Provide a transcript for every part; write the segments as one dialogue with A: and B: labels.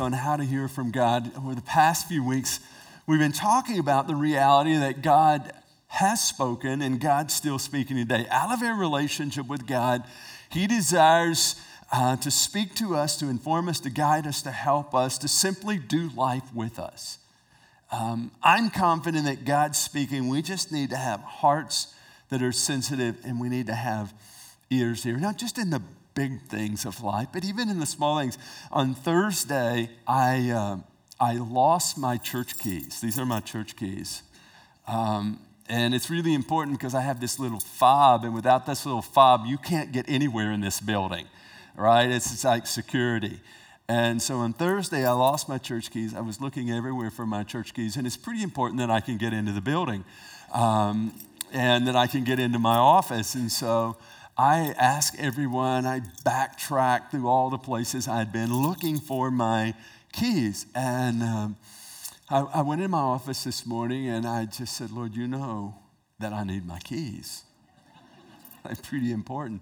A: on how to hear from God. Over the past few weeks, we've been talking about the reality that God has spoken and God's still speaking today. Out of our relationship with God, He desires uh, to speak to us, to inform us, to guide us, to help us, to simply do life with us. Um, I'm confident that God's speaking. We just need to have hearts that are sensitive and we need to have ears here. Not just in the big things of life, but even in the small things. On Thursday, I, uh, I lost my church keys. These are my church keys. Um, and it's really important because I have this little fob, and without this little fob, you can't get anywhere in this building, right? It's, it's like security. And so on Thursday, I lost my church keys. I was looking everywhere for my church keys, and it's pretty important that I can get into the building um, and that I can get into my office. And so I asked everyone, I backtracked through all the places I'd been looking for my keys. And um, I, I went in my office this morning and I just said, Lord, you know that I need my keys. They're pretty important.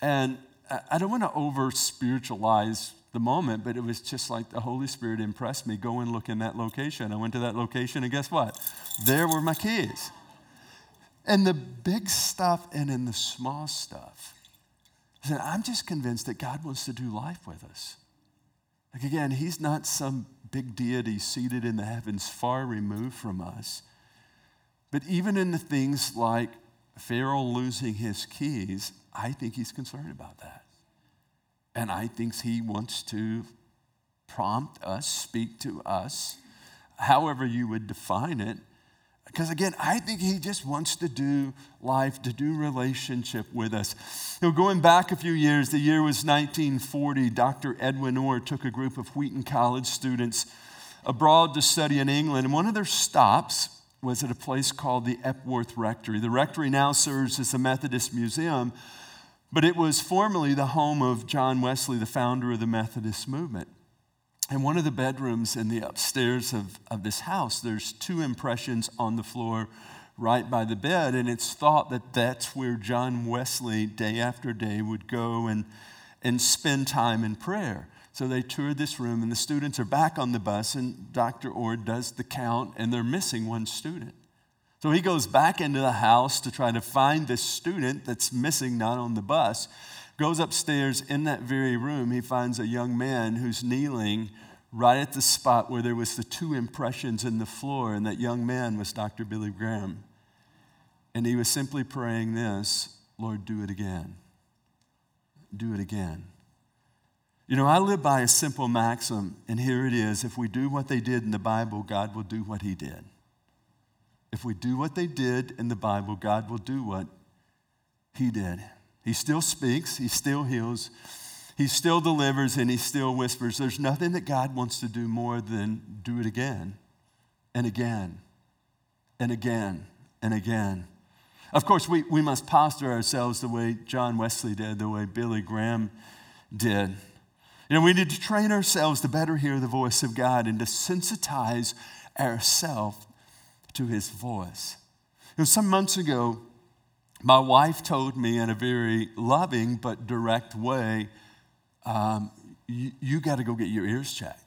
A: And I don't want to over spiritualize the moment, but it was just like the Holy Spirit impressed me. Go and look in that location. I went to that location, and guess what? There were my keys. And the big stuff and in the small stuff. I'm just convinced that God wants to do life with us. Like again, He's not some big deity seated in the heavens, far removed from us. But even in the things like Pharaoh losing his keys, I think He's concerned about that. And I think He wants to prompt us, speak to us, however you would define it because again, I think he just wants to do life, to do relationship with us. You know, going back a few years, the year was 1940. Dr. Edwin Orr took a group of Wheaton College students abroad to study in England. And one of their stops was at a place called the Epworth Rectory. The rectory now serves as a Methodist museum, but it was formerly the home of John Wesley, the founder of the Methodist movement. In one of the bedrooms in the upstairs of, of this house, there's two impressions on the floor right by the bed, and it's thought that that's where John Wesley, day after day, would go and, and spend time in prayer. So they toured this room, and the students are back on the bus, and Dr. Orr does the count, and they're missing one student. So he goes back into the house to try to find this student that's missing, not on the bus. Goes upstairs in that very room, he finds a young man who's kneeling right at the spot where there was the two impressions in the floor, and that young man was Dr. Billy Graham. And he was simply praying this Lord, do it again. Do it again. You know, I live by a simple maxim, and here it is if we do what they did in the Bible, God will do what he did. If we do what they did in the Bible, God will do what he did. He still speaks, He still heals, He still delivers, and He still whispers. There's nothing that God wants to do more than do it again and again and again and again. Of course, we, we must posture ourselves the way John Wesley did, the way Billy Graham did. You know, we need to train ourselves to better hear the voice of God and to sensitize ourselves to his voice. You know, some months ago, my wife told me in a very loving but direct way, um, you, you got to go get your ears checked.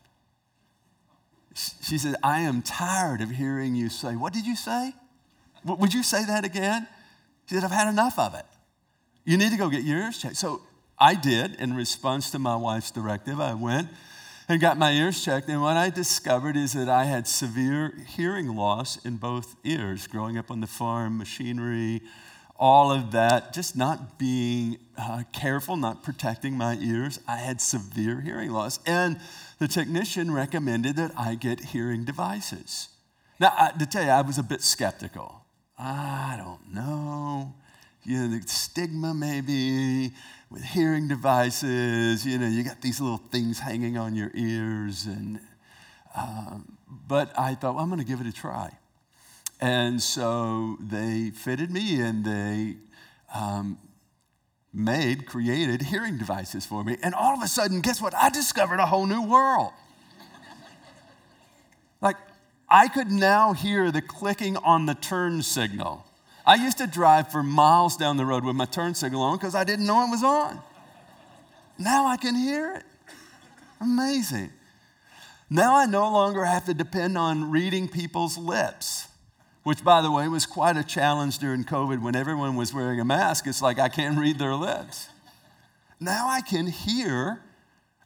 A: She said, I am tired of hearing you say, What did you say? Would you say that again? She said, I've had enough of it. You need to go get your ears checked. So I did in response to my wife's directive. I went and got my ears checked. And what I discovered is that I had severe hearing loss in both ears growing up on the farm, machinery, all of that, just not being uh, careful, not protecting my ears, I had severe hearing loss. And the technician recommended that I get hearing devices. Now, I, to tell you, I was a bit skeptical. I don't know. You know, the stigma maybe with hearing devices, you know, you got these little things hanging on your ears. And, um, but I thought, well, I'm going to give it a try. And so they fitted me and they um, made, created hearing devices for me. And all of a sudden, guess what? I discovered a whole new world. like, I could now hear the clicking on the turn signal. I used to drive for miles down the road with my turn signal on because I didn't know it was on. Now I can hear it. Amazing. Now I no longer have to depend on reading people's lips, which, by the way, was quite a challenge during COVID when everyone was wearing a mask. It's like I can't read their lips. Now I can hear,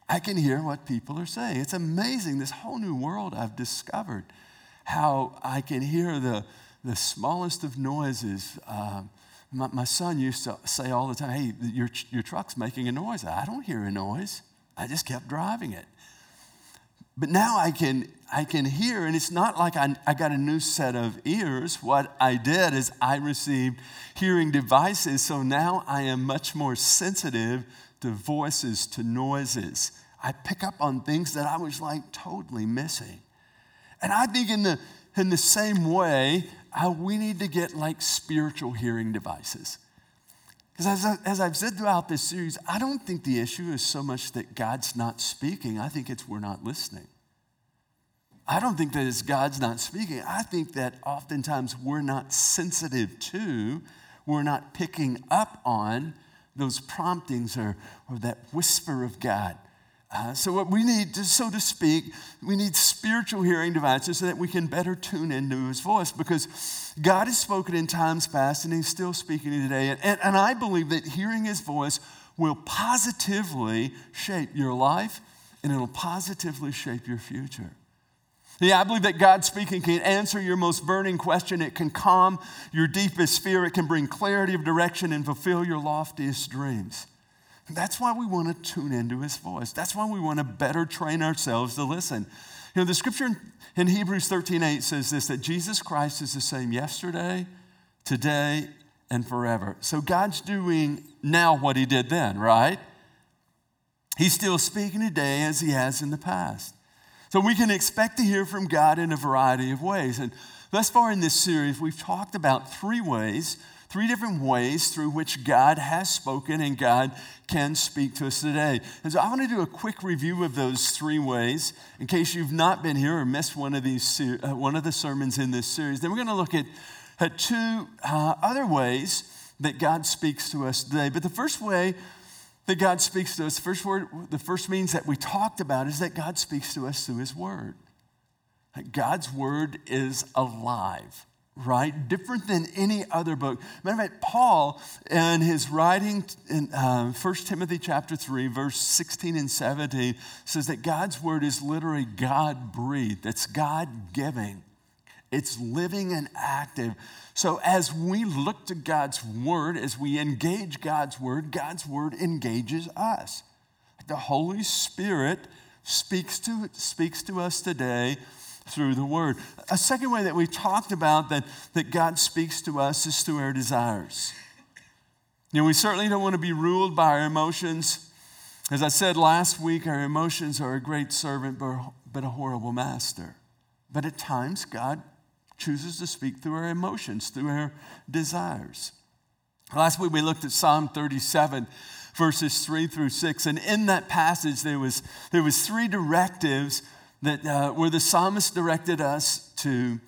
A: I can hear what people are saying. It's amazing, this whole new world I've discovered, how I can hear the, the smallest of noises. Um, my, my, son used to say all the time, hey, your, your truck's making a noise. I don't hear a noise. I just kept driving it. But now I can, I can hear, and it's not like I, I got a new set of ears. What I did is I received hearing devices, so now I am much more sensitive to voices, to noises. I pick up on things that I was like totally missing. And I think in the, in the same way, I, we need to get like spiritual hearing devices. Because as, as I've said throughout this series, I don't think the issue is so much that God's not speaking, I think it's we're not listening. I don't think that it's God's not speaking. I think that oftentimes we're not sensitive to, we're not picking up on those promptings or, or that whisper of God. Uh, so, what we need, to, so to speak, we need spiritual hearing devices so that we can better tune into His voice because God has spoken in times past and He's still speaking today. And, and, and I believe that hearing His voice will positively shape your life and it'll positively shape your future. Yeah, I believe that God speaking can answer your most burning question. It can calm your deepest fear. It can bring clarity of direction and fulfill your loftiest dreams. That's why we want to tune into his voice. That's why we want to better train ourselves to listen. You know, the scripture in Hebrews 13 8 says this that Jesus Christ is the same yesterday, today, and forever. So God's doing now what he did then, right? He's still speaking today as he has in the past. So we can expect to hear from God in a variety of ways. And thus far in this series, we've talked about three ways three different ways through which God has spoken and God can speak to us today. And so I want to do a quick review of those three ways in case you've not been here or missed one of these uh, one of the sermons in this series. Then we're going to look at, two uh, other ways that God speaks to us today. But the first way that God speaks to us, the first word, the first means that we talked about is that God speaks to us through His Word. God's Word is alive right? Different than any other book. Matter of fact, Paul, in his writing in uh, 1 Timothy chapter 3, verse 16 and 17, says that God's word is literally God breathed, it's God giving, it's living and active. So as we look to God's word, as we engage God's word, God's word engages us. The Holy Spirit speaks to, speaks to us today through the word. A second way that we talked about that, that God speaks to us is through our desires. You know, we certainly don't want to be ruled by our emotions. As I said last week, our emotions are a great servant, but a horrible master. But at times, God chooses to speak through our emotions, through our desires. Last week, we looked at Psalm 37 verses 3 through 6 and in that passage there was there was three directives that uh, where the psalmist directed us to,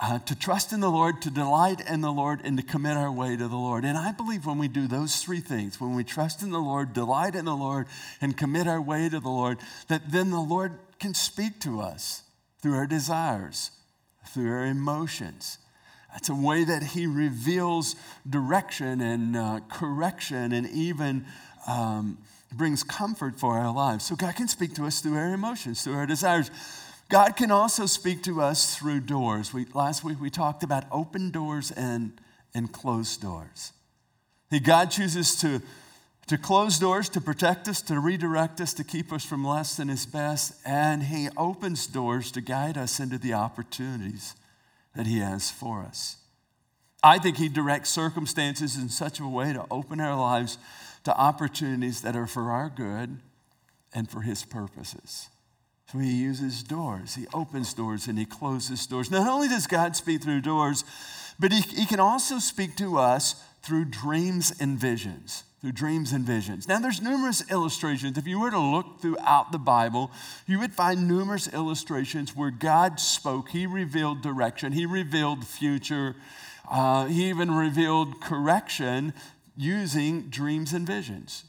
A: uh, to trust in the Lord, to delight in the Lord, and to commit our way to the Lord. And I believe when we do those three things, when we trust in the Lord, delight in the Lord, and commit our way to the Lord, that then the Lord can speak to us through our desires, through our emotions. It's a way that He reveals direction and uh, correction and even um, brings comfort for our lives. So God can speak to us through our emotions, through our desires. God can also speak to us through doors. We, last week we talked about open doors and, and closed doors. God chooses to, to close doors to protect us, to redirect us, to keep us from less than His best, and He opens doors to guide us into the opportunities that He has for us. I think He directs circumstances in such a way to open our lives to opportunities that are for our good and for His purposes. So He uses doors, He opens doors and He closes doors. Not only does God speak through doors, but He, he can also speak to us through dreams and visions through dreams and visions. Now, there's numerous illustrations. If you were to look throughout the Bible, you would find numerous illustrations where God spoke. He revealed direction, He revealed future, uh, He even revealed correction using dreams and visions.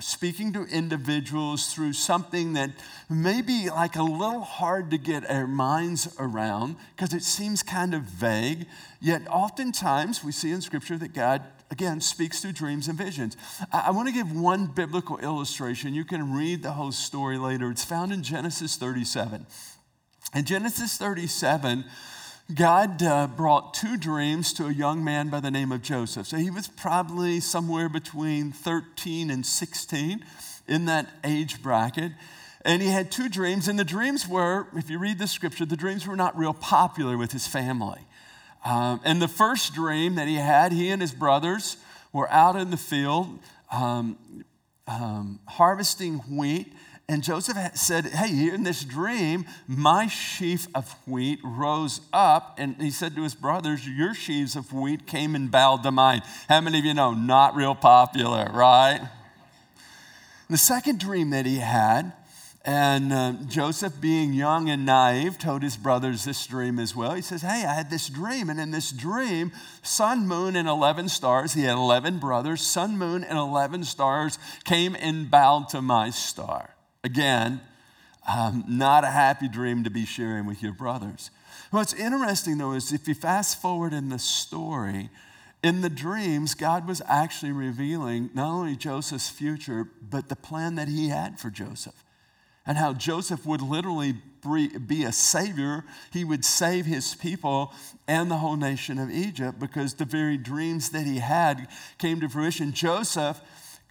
A: speaking to individuals through something that may be like a little hard to get our minds around because it seems kind of vague. Yet, oftentimes, we see in Scripture that God, again, speaks through dreams and visions. I, I want to give one biblical illustration. You can read the whole story later. It's found in Genesis 37. In Genesis 37, God uh, brought two dreams to a young man by the name of Joseph. So he was probably somewhere between 13 and 16 in that age bracket. And he had two dreams, and the dreams were, if you read the scripture, the dreams were not real popular with his family. Um, and the first dream that he had, he and his brothers were out in the field um, um, harvesting wheat and Joseph said, Hey, in this dream, my sheaf of wheat rose up. And he said to his brothers, Your sheaves of wheat came and bowed to mine. How many of you know? Not real popular, right? The second dream that he had, and uh, Joseph, being young and naive, told his brothers this dream as well. He says, Hey, I had this dream, and in this dream, sun, moon, and 11 stars, he had 11 brothers, sun, moon, and 11 stars came and bowed to my star. Again, um, not a happy dream to be sharing with your brothers. What's interesting though is if you fast forward in the story, in the dreams, God was actually revealing not only Joseph's future, but the plan that he had for Joseph. And how Joseph would literally be a savior. He would save his people and the whole nation of Egypt because the very dreams that he had came to fruition. Joseph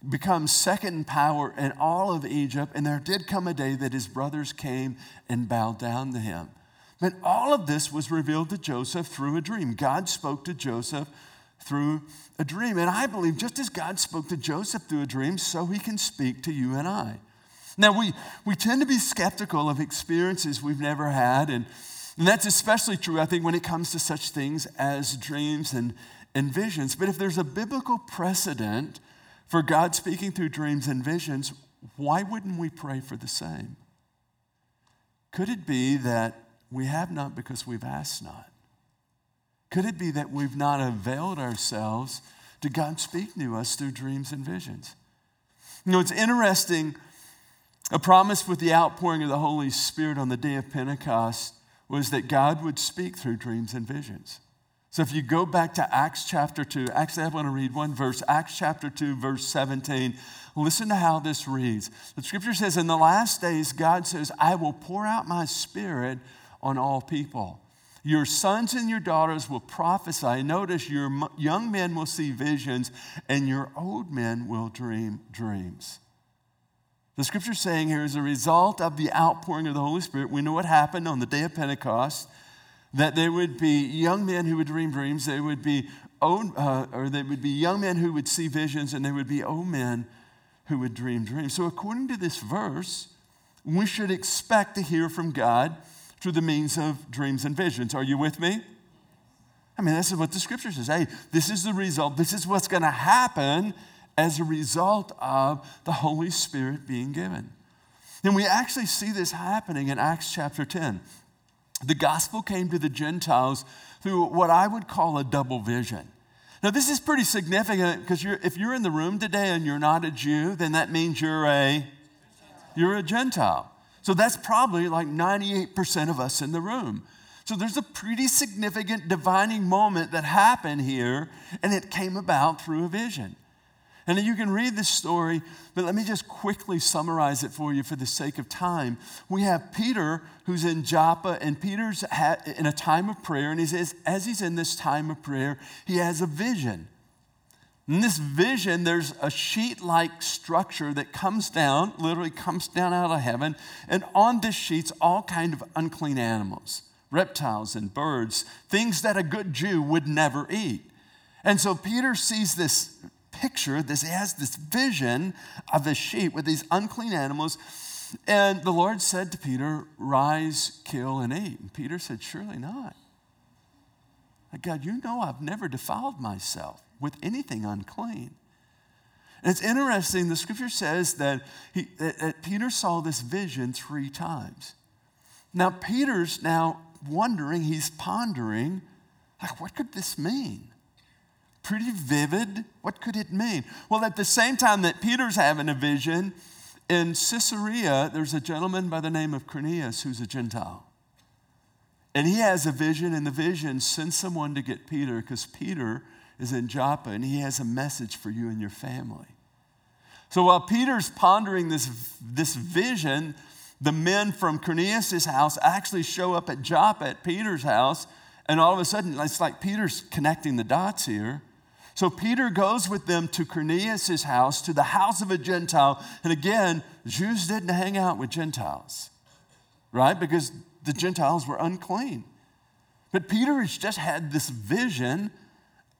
A: becomes second in power in all of Egypt, and there did come a day that his brothers came and bowed down to him. But all of this was revealed to Joseph through a dream. God spoke to Joseph through a dream. And I believe just as God spoke to Joseph through a dream, so he can speak to you and I. Now, we, we tend to be skeptical of experiences we've never had, and, and that's especially true, I think, when it comes to such things as dreams and, and visions. But if there's a biblical precedent for God speaking through dreams and visions, why wouldn't we pray for the same? Could it be that we have not because we've asked not? Could it be that we've not availed ourselves to God speak to us through dreams and visions? You know, it's interesting. A promise with the outpouring of the Holy Spirit on the day of Pentecost was that God would speak through dreams and visions. So if you go back to Acts chapter 2, actually, I want to read one verse, Acts chapter 2, verse 17. Listen to how this reads. The scripture says, In the last days, God says, I will pour out my spirit on all people. Your sons and your daughters will prophesy. Notice your young men will see visions, and your old men will dream dreams. The scripture saying here is a result of the outpouring of the Holy Spirit, we know what happened on the day of Pentecost that there would be young men who would dream dreams, there would be old, uh, or there would be young men who would see visions, and there would be old men who would dream dreams. So, according to this verse, we should expect to hear from God through the means of dreams and visions. Are you with me? I mean, this is what the scripture says. Hey, this is the result. This is what's going to happen as a result of the Holy Spirit being given. And we actually see this happening in Acts chapter 10 the gospel came to the Gentiles through what I would call a double vision. Now, this is pretty significant because if you're in the room today and you're not a Jew, then that means you're a you're a Gentile. So that's probably like 98% of us in the room. So there's a pretty significant divining moment that happened here, and it came about through a vision. And you can read this story, but let me just quickly summarize it for you for the sake of time. We have Peter who's in Joppa, and Peter's in a time of prayer, and he says, as he's in this time of prayer, he has a vision. In this vision, there's a sheet like structure that comes down, literally comes down out of heaven, and on this sheet's all kind of unclean animals, reptiles and birds, things that a good Jew would never eat. And so Peter sees this picture, this, he has this vision of the sheep with these unclean animals. And the Lord said to Peter, Rise, kill, and eat. And Peter said, Surely not. Like, God, you know I've never defiled myself with anything unclean. And it's interesting, the scripture says that, he, that, that Peter saw this vision three times. Now, Peter's now wondering, he's pondering, like, what could this mean? Pretty vivid. What could it mean? Well, at the same time that Peter's having a vision, in Caesarea, there's a gentleman by the name of Cornelius who's a Gentile. And he has a vision, and the vision sends someone to get Peter because Peter is in Joppa and he has a message for you and your family. So while Peter's pondering this, this vision, the men from Cornelius' house actually show up at Joppa at Peter's house, and all of a sudden, it's like Peter's connecting the dots here. So Peter goes with them to Cornelius' house, to the house of a Gentile. And again, Jews didn't hang out with Gentiles, right? Because the Gentiles were unclean. But Peter has just had this vision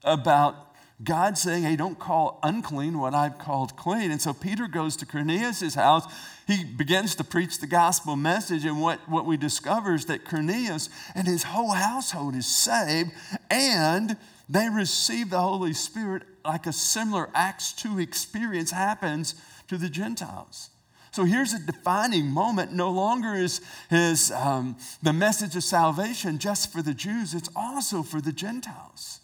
A: about God saying, hey, don't call unclean what I've called clean. And so Peter goes to Cornelius' house. He begins to preach the gospel message. And what, what we discover is that Cornelius and his whole household is saved and they receive the Holy Spirit like a similar Acts 2 experience happens to the Gentiles. So here's a defining moment. No longer is, is um, the message of salvation just for the Jews, it's also for the Gentiles.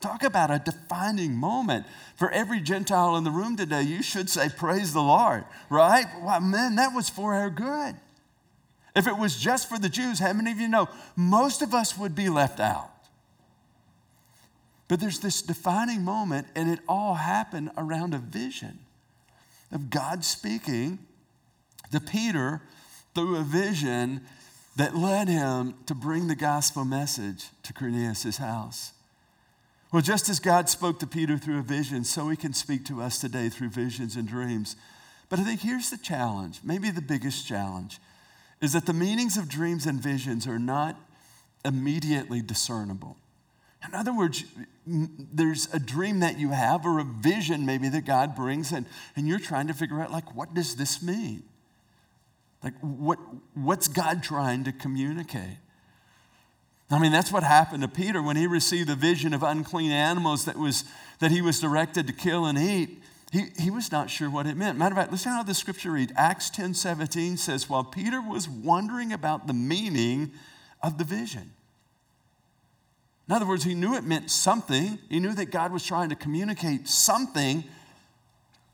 A: Talk about a defining moment. For every Gentile in the room today, you should say, Praise the Lord, right? Well, man, that was for our good. If it was just for the Jews, how many of you know most of us would be left out? But there's this defining moment, and it all happened around a vision of God speaking to Peter through a vision that led him to bring the gospel message to Cornelius' house. Well, just as God spoke to Peter through a vision, so he can speak to us today through visions and dreams. But I think here's the challenge, maybe the biggest challenge, is that the meanings of dreams and visions are not immediately discernible. In other words, there's a dream that you have or a vision maybe that God brings, and, and you're trying to figure out, like, what does this mean? Like, what, what's God trying to communicate? I mean, that's what happened to Peter when he received the vision of unclean animals that, was, that he was directed to kill and eat. He, he was not sure what it meant. Matter of fact, listen how the scripture reads. Acts 10 17 says, While Peter was wondering about the meaning of the vision. In other words, he knew it meant something. He knew that God was trying to communicate something,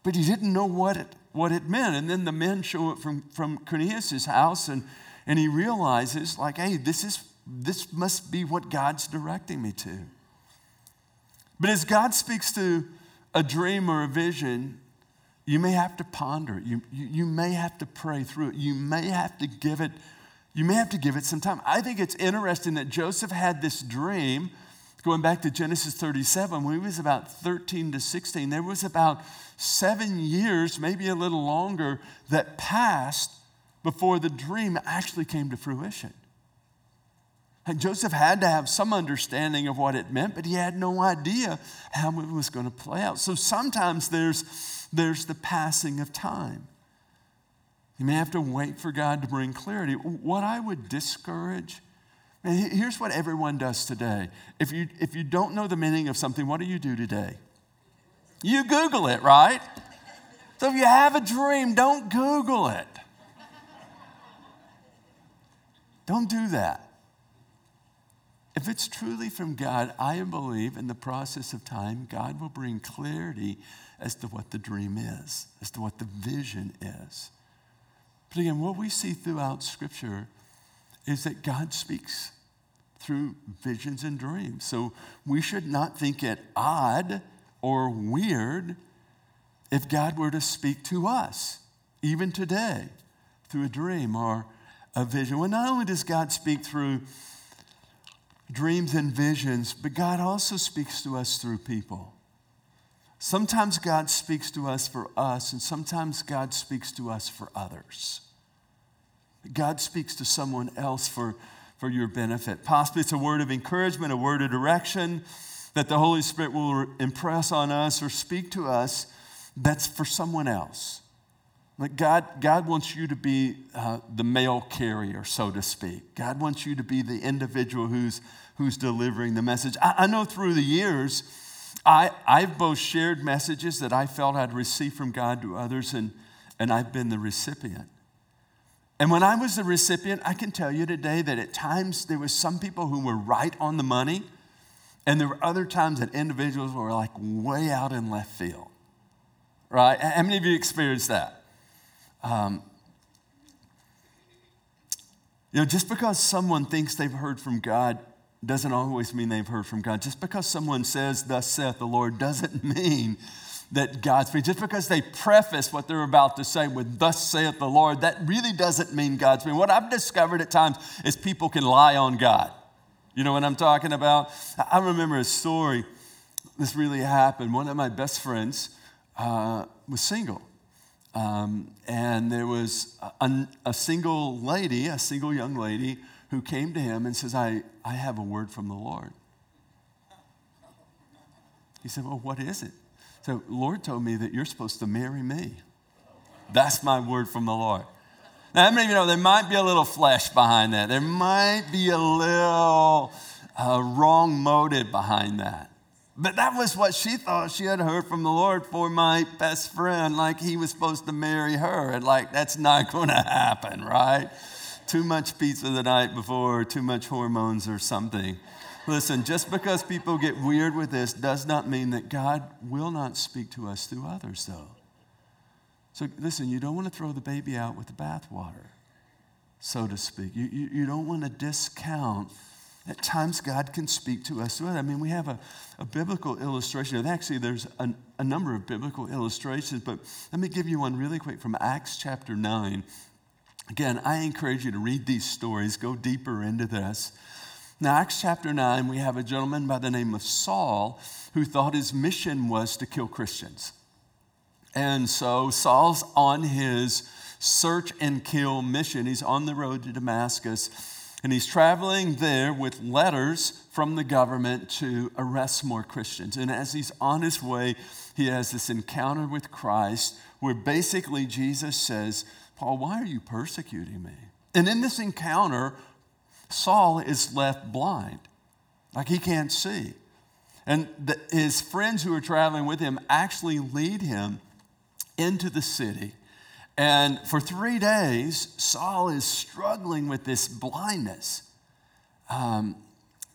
A: but he didn't know what it, what it meant. And then the men show up from, from Cornelius' house, and, and he realizes, like, hey, this is this must be what God's directing me to. But as God speaks to a dream or a vision, you may have to ponder it. You, you, you, may have to pray through it. You may have to give it, you may have to give it some time. I think it's interesting that Joseph had this dream, going back to Genesis 37, when he was about 13 to 16. There was about seven years, maybe a little longer, that passed before the dream actually came to fruition. And Joseph had to have some understanding of what it meant, but he had no idea how it was going to play out. So sometimes there's, there's the passing of time. You may have to wait for God to bring clarity. What I would discourage, and here's what everyone does today. If you, if you don't know the meaning of something, what do you do today? You Google it, right? So if you have a dream, don't Google it. Don't do that. If it's truly from God, I believe in the process of time, God will bring clarity as to what the dream is, as to what the vision is. But again, what we see throughout Scripture is that God speaks through visions and dreams. So we should not think it odd or weird if God were to speak to us, even today, through a dream or a vision. Well, not only does God speak through dreams and visions, but God also speaks to us through people. Sometimes God speaks to us for us, and sometimes God speaks to us for others. God speaks to someone else for, for your benefit. Possibly it's a word of encouragement, a word of direction that the Holy Spirit will impress on us or speak to us that's for someone else. Like God, God wants you to be uh, the mail carrier, so to speak. God wants you to be the individual who's, who's delivering the message. I, I know through the years, I, I've both shared messages that I felt I'd received from God to others, and, and I've been the recipient. And when I was the recipient, I can tell you today that at times there were some people who were right on the money, And there were other times that individuals were like way out in left field, right? How many of you experienced that? Um, you know, just because someone thinks they've heard from God doesn't always mean they've heard from God. Just because someone says, Thus saith the Lord, doesn't mean that God's speaks. Just because they preface what they're about to say with, Thus saith the Lord, that really doesn't mean God's speaking. What I've discovered at times is people can lie on God. You know what I'm talking about? I remember a story, this really happened. One of my best friends uh, was single. Um, and there was a, a single lady, a single young lady, who came to him and says, I, I have a word from the Lord. He said, Well, what is it? So, Lord told me that you're supposed to marry me. That's my word from the Lord. Now, how many of you know there might be a little flesh behind that? There might be a little uh, wrong motive behind that. But that was what she thought she had heard from the Lord for my best friend, like he was supposed to marry her. And like, that's not going to happen, right? Too much pizza the night before, too much hormones or something. Listen, just because people get weird with this does not mean that God will not speak to us through others, though. So listen, you don't want to throw the baby out with the bathwater, so to speak. You, you, you don't want to discount at times, God can speak to us. I mean, we have a, a biblical illustration. Actually, there's a, a number of biblical illustrations, but let me give you one really quick from Acts chapter 9. Again, I encourage you to read these stories, go deeper into this. Now, Acts chapter 9, we have a gentleman by the name of Saul who thought his mission was to kill Christians. And so Saul's on his search and kill mission. He's on the road to Damascus. And he's traveling there with letters from the government to arrest more Christians. And as he's on his way, he has this encounter with Christ where basically Jesus says, Paul, why are you persecuting me? And in this encounter, Saul is left blind, like he can't see. And the, his friends who are traveling with him actually lead him into the city and for three days, Saul is struggling with this blindness. Um,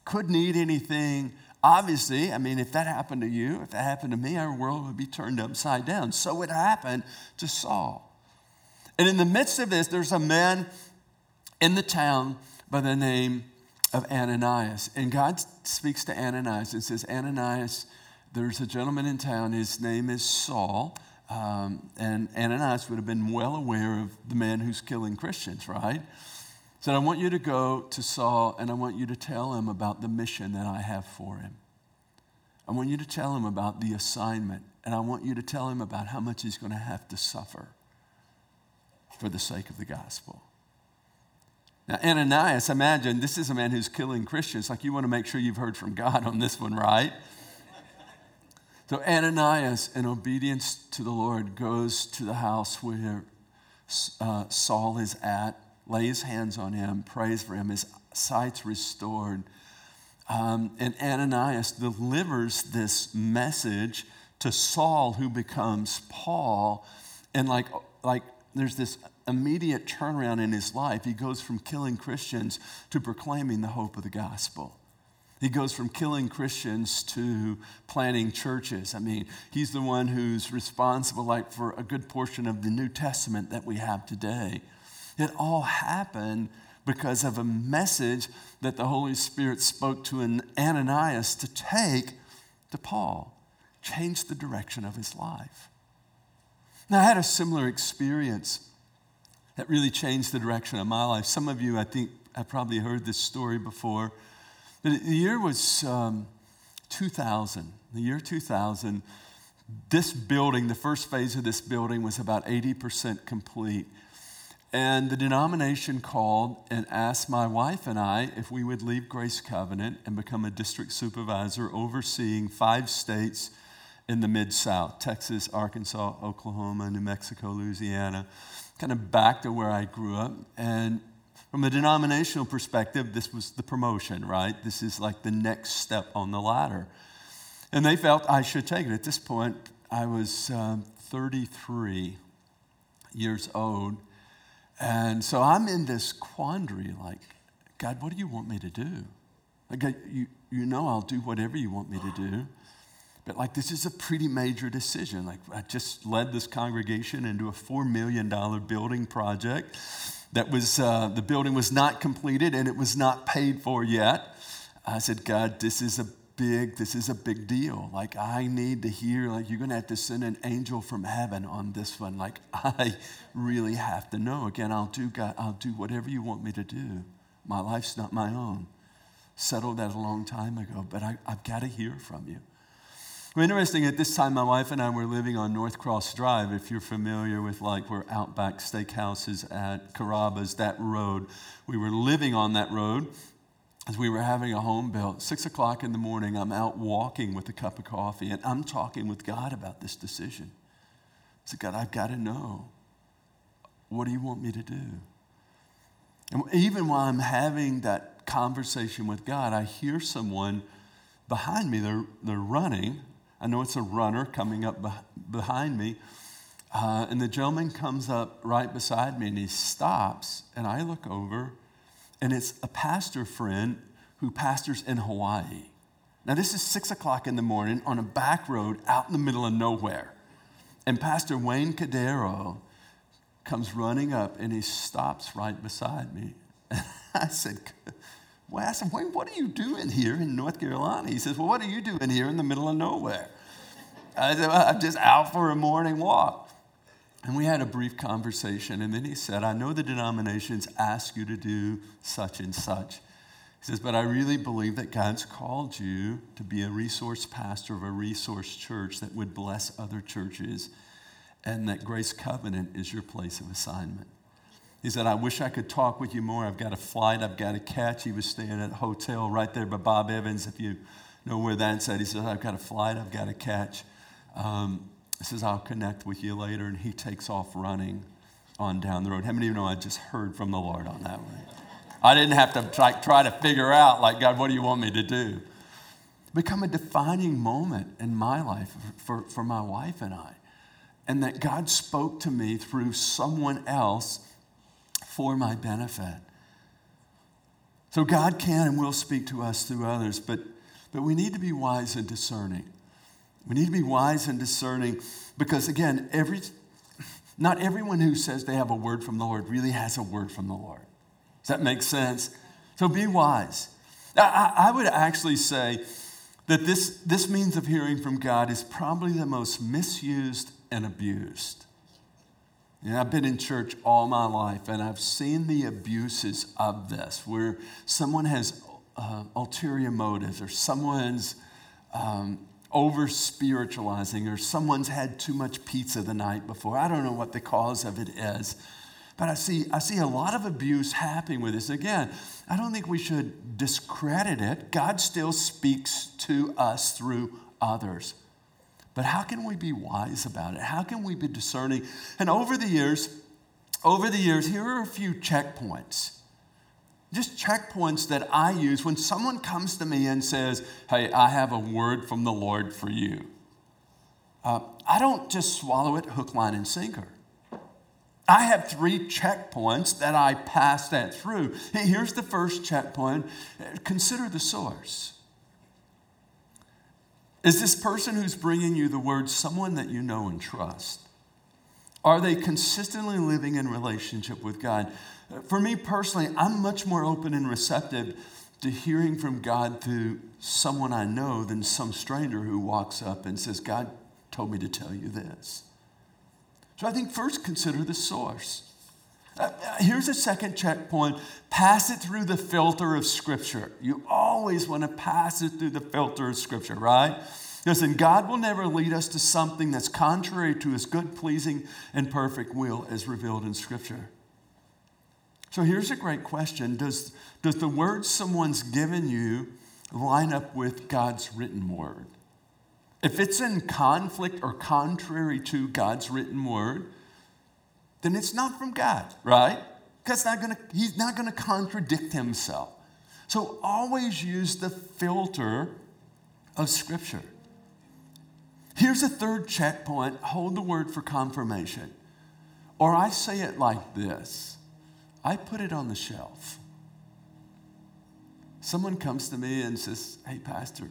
A: couldn't eat anything. Obviously, I mean, if that happened to you, if that happened to me, our world would be turned upside down. So it happened to Saul. And in the midst of this, there's a man in the town by the name of Ananias. And God speaks to Ananias and says, Ananias, there's a gentleman in town. His name is Saul. Um, and Ananias would have been well aware of the man who's killing Christians, right? Said, I want you to go to Saul and I want you to tell him about the mission that I have for him. I want you to tell him about the assignment and I want you to tell him about how much he's going to have to suffer for the sake of the gospel. Ananias, imagine this is a man who's killing Christians. Like, you want to make sure you've heard from God on this one, right? So Ananias, in obedience to the Lord, goes to the house where uh, Saul is at, lays hands on him, prays for him, his sight's restored. Um, and Ananias delivers this message to Saul, who becomes Paul. And like, like there's this immediate turnaround in his life. He goes from killing Christians to proclaiming the hope of the gospel. He goes from killing Christians to planting churches. I mean, he's the one who's responsible like for a good portion of the New Testament that we have today. It all happened because of a message that the Holy Spirit spoke to an Ananias to take to Paul, changed the direction of his life. Now, I had a similar experience that really changed the direction of my life. Some of you, I think, have probably heard this story before. The year was um, 2000. The year 2000, this building, the first phase of this building, was about 80% complete. And the denomination called and asked my wife and I if we would leave Grace Covenant and become a district supervisor overseeing five states in the Mid South Texas, Arkansas, Oklahoma, New Mexico, Louisiana, kind of back to where I grew up. And from a denominational perspective, this was the promotion, right? This is like the next step on the ladder. And they felt I should take it. At this point, I was um, 33 years old. And so I'm in this quandary like, God, what do you want me to do? Like, you, you know, I'll do whatever you want me to do. But like, this is a pretty major decision. Like, I just led this congregation into a $4 million building project that was, uh, the building was not completed and it was not paid for yet. I said, God, this is a big, this is a big deal. Like, I need to hear, like, you're to have to send an angel from heaven on this one. Like, I really have to know. Again, I'll do, God, I'll do whatever you want me to do. My life's not my own. Settled that a long time ago, but I, I've got to hear from you. Well, interesting, at this time, my wife and I were living on North Cross Drive. If you're familiar with like where Outback Steakhouse is at, Carrabba's, that road. We were living on that road as we were having a home built. Six o'clock in the morning, I'm out walking with a cup of coffee, and I'm talking with God about this decision. I said, God, I've got to know. What do you want me to do? And even while I'm having that conversation with God, I hear someone behind me. They're, they're running I know it's a runner coming up behind me. Uh, and the gentleman comes up right beside me and he stops. And I look over, and it's a pastor friend who pastors in Hawaii. Now, this is six o'clock in the morning on a back road out in the middle of nowhere. And Pastor Wayne Cordeiro comes running up and he stops right beside me. And I said, well, I asked him, what are you doing here in North Carolina? He says, Well, what are you doing here in the middle of nowhere? I said, well, I'm just out for a morning walk. And we had a brief conversation. And then he said, I know the denominations ask you to do such and such. He says, but I really believe that God's called you to be a resource pastor of a resource church that would bless other churches, and that Grace Covenant is your place of assignment. He said, I wish I could talk with you more. I've got a flight I've got to catch. He was staying at a hotel right there by Bob Evans, if you know where that's at. He said, I've got a flight I've got to catch. Um, he says, I'll connect with you later. And he takes off running on down the road. How many of you know I just heard from the Lord on that one? I didn't have to try, try to figure out, like, God, what do you want me to do? Become a defining moment in my life for, for my wife and I. And that God spoke to me through someone else for my benefit. So God can and will speak to us through others, but, but we need to be wise and discerning. We need to be wise and discerning because, again, every, not everyone who says they have a word from the Lord really has a word from the Lord. Does that make sense? So be wise. I, I would actually say that this, this means of hearing from God is probably the most misused and abused. Know, I've been in church all my life and I've seen the abuses of this where someone has uh, ulterior motives or someone's um, over spiritualizing or someone's had too much pizza the night before. I don't know what the cause of it is. But I see, I see a lot of abuse happening with this. Again, I don't think we should discredit it. God still speaks to us through others. But how can we be wise about it? How can we be discerning? And over the years, over the years, here are a few checkpoints. Just checkpoints that I use when someone comes to me and says, Hey, I have a word from the Lord for you. Uh, I don't just swallow it hook, line, and sinker. I have three checkpoints that I pass that through. Here's the first checkpoint consider the source. Is this person who's bringing you the word someone that you know and trust? Are they consistently living in relationship with God? For me personally, I'm much more open and receptive to hearing from God through someone I know than some stranger who walks up and says, God told me to tell you this. So I think first consider the source. Uh, uh, here's a second checkpoint pass it through the filter of Scripture. You always want to pass it through the filter of Scripture, right? Listen, God will never lead us to something that's contrary to his good, pleasing, and perfect will as revealed in Scripture. So here's a great question Does, does the word someone's given you line up with God's written word? If it's in conflict or contrary to God's written word, then it's not from God, right? Because not gonna, he's not going to contradict himself. So always use the filter of Scripture. Here's a third checkpoint hold the word for confirmation. Or I say it like this I put it on the shelf. someone comes to me and says, Hey, Pastor,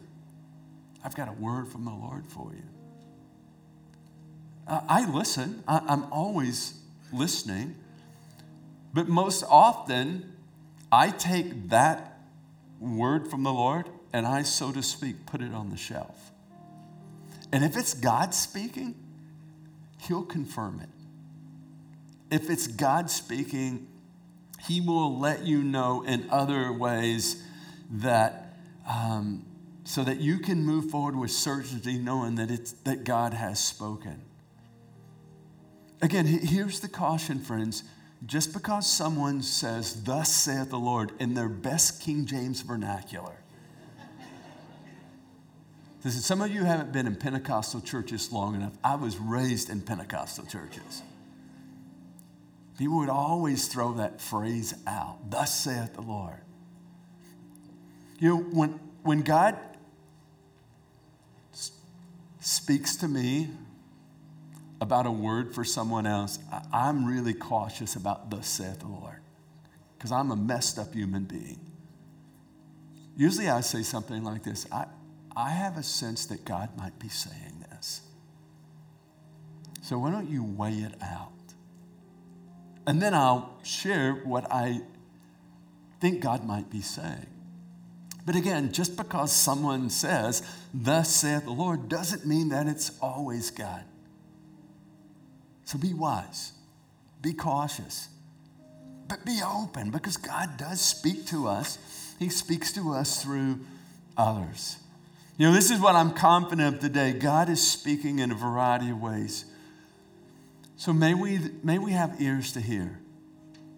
A: I've got a word from the Lord for you. I listen, I'm always listening, but most often I take that word from the Lord and I, so to speak, put it on the shelf. And if it's God speaking, He'll confirm it. If it's God speaking, He will let you know in other ways that um, so that you can move forward with certainty, knowing that it's that God has spoken. Again, here's the caution, friends. Just because someone says, Thus saith the Lord, in their best King James vernacular. Listen, some of you haven't been in Pentecostal churches long enough. I was raised in Pentecostal churches. People would always throw that phrase out, Thus saith the Lord. You know, when, when God speaks to me about a word for someone else, I'm really cautious about thus saith the Lord because I'm a messed up human being. Usually I say something like this I, I have a sense that God might be saying this. So why don't you weigh it out? And then I'll share what I think God might be saying. But again, just because someone says, Thus saith the Lord, doesn't mean that it's always God. So be wise, be cautious, but be open because God does speak to us. He speaks to us through others. You know, this is what I'm confident of today. God is speaking in a variety of ways. So may we, may we have ears to hear,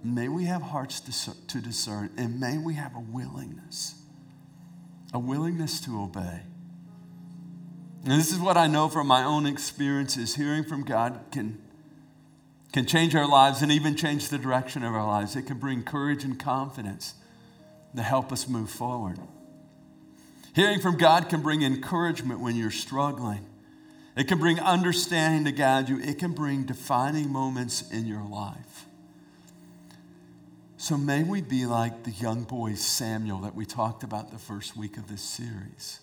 A: may we have hearts to, to discern, and may we have a willingness, a willingness to obey. And this is what I know from my own experiences. Hearing from God can can change our lives and even change the direction of our lives. It can bring courage and confidence to help us move forward. Hearing from God can bring encouragement when you're struggling. It can bring understanding to guide you. It can bring defining moments in your life. So may we be like the young boy Samuel that we talked about the first week of this series.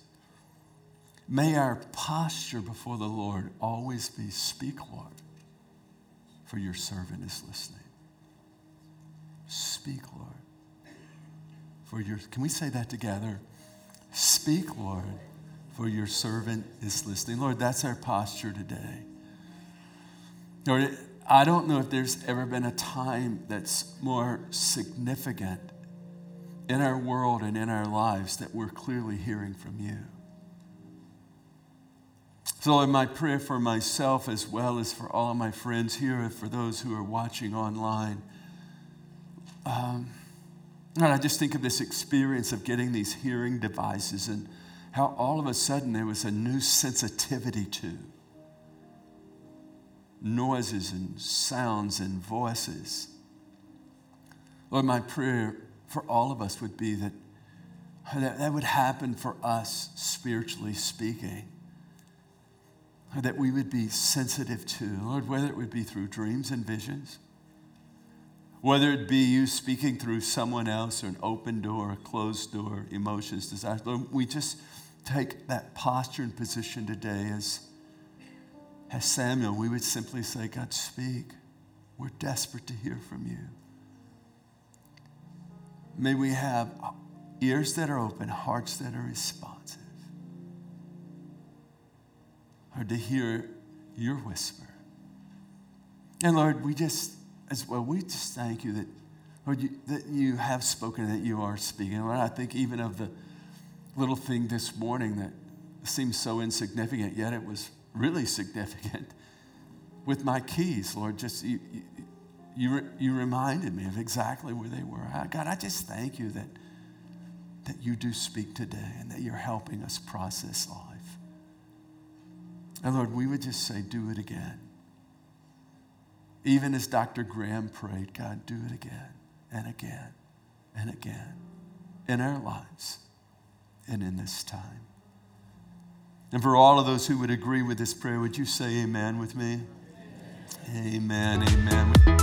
A: May our posture before the Lord always be speak, Lord for your servant is listening. Speak, Lord. For your can we say that together? Speak, Lord, for your servant is listening. Lord, that's our posture today. Lord, I don't know if there's ever been a time that's more significant in our world and in our lives that we're clearly hearing from you. So, Lord, my prayer for myself as well as for all of my friends here and for those who are watching online. Um, and I just think of this experience of getting these hearing devices and how all of a sudden there was a new sensitivity to noises and sounds and voices. Lord, my prayer for all of us would be that that, that would happen for us, spiritually speaking that we would be sensitive to. Lord, whether it would be through dreams and visions, whether it be you speaking through someone else or an open door, a closed door, emotions, desires. Lord, we just take that posture and position today as, as Samuel. We would simply say, God, speak. We're desperate to hear from you. May we have ears that are open, hearts that are responsive to hear your whisper. And Lord, we just, as well, we just thank you that, Lord, you, that you have spoken, that you are speaking. Lord, I think even of the little thing this morning that seems so insignificant, yet it was really significant with my keys, Lord. Just you, you, you, reminded me of exactly where they were. God, I just thank you that, that you do speak today and that you're helping us process life. And Lord, we would just say, do it again. Even as Dr. Graham prayed, God, do it again and again and again in our lives and in this time. And for all of those who would agree with this prayer, would you say amen with me? Amen, amen. amen.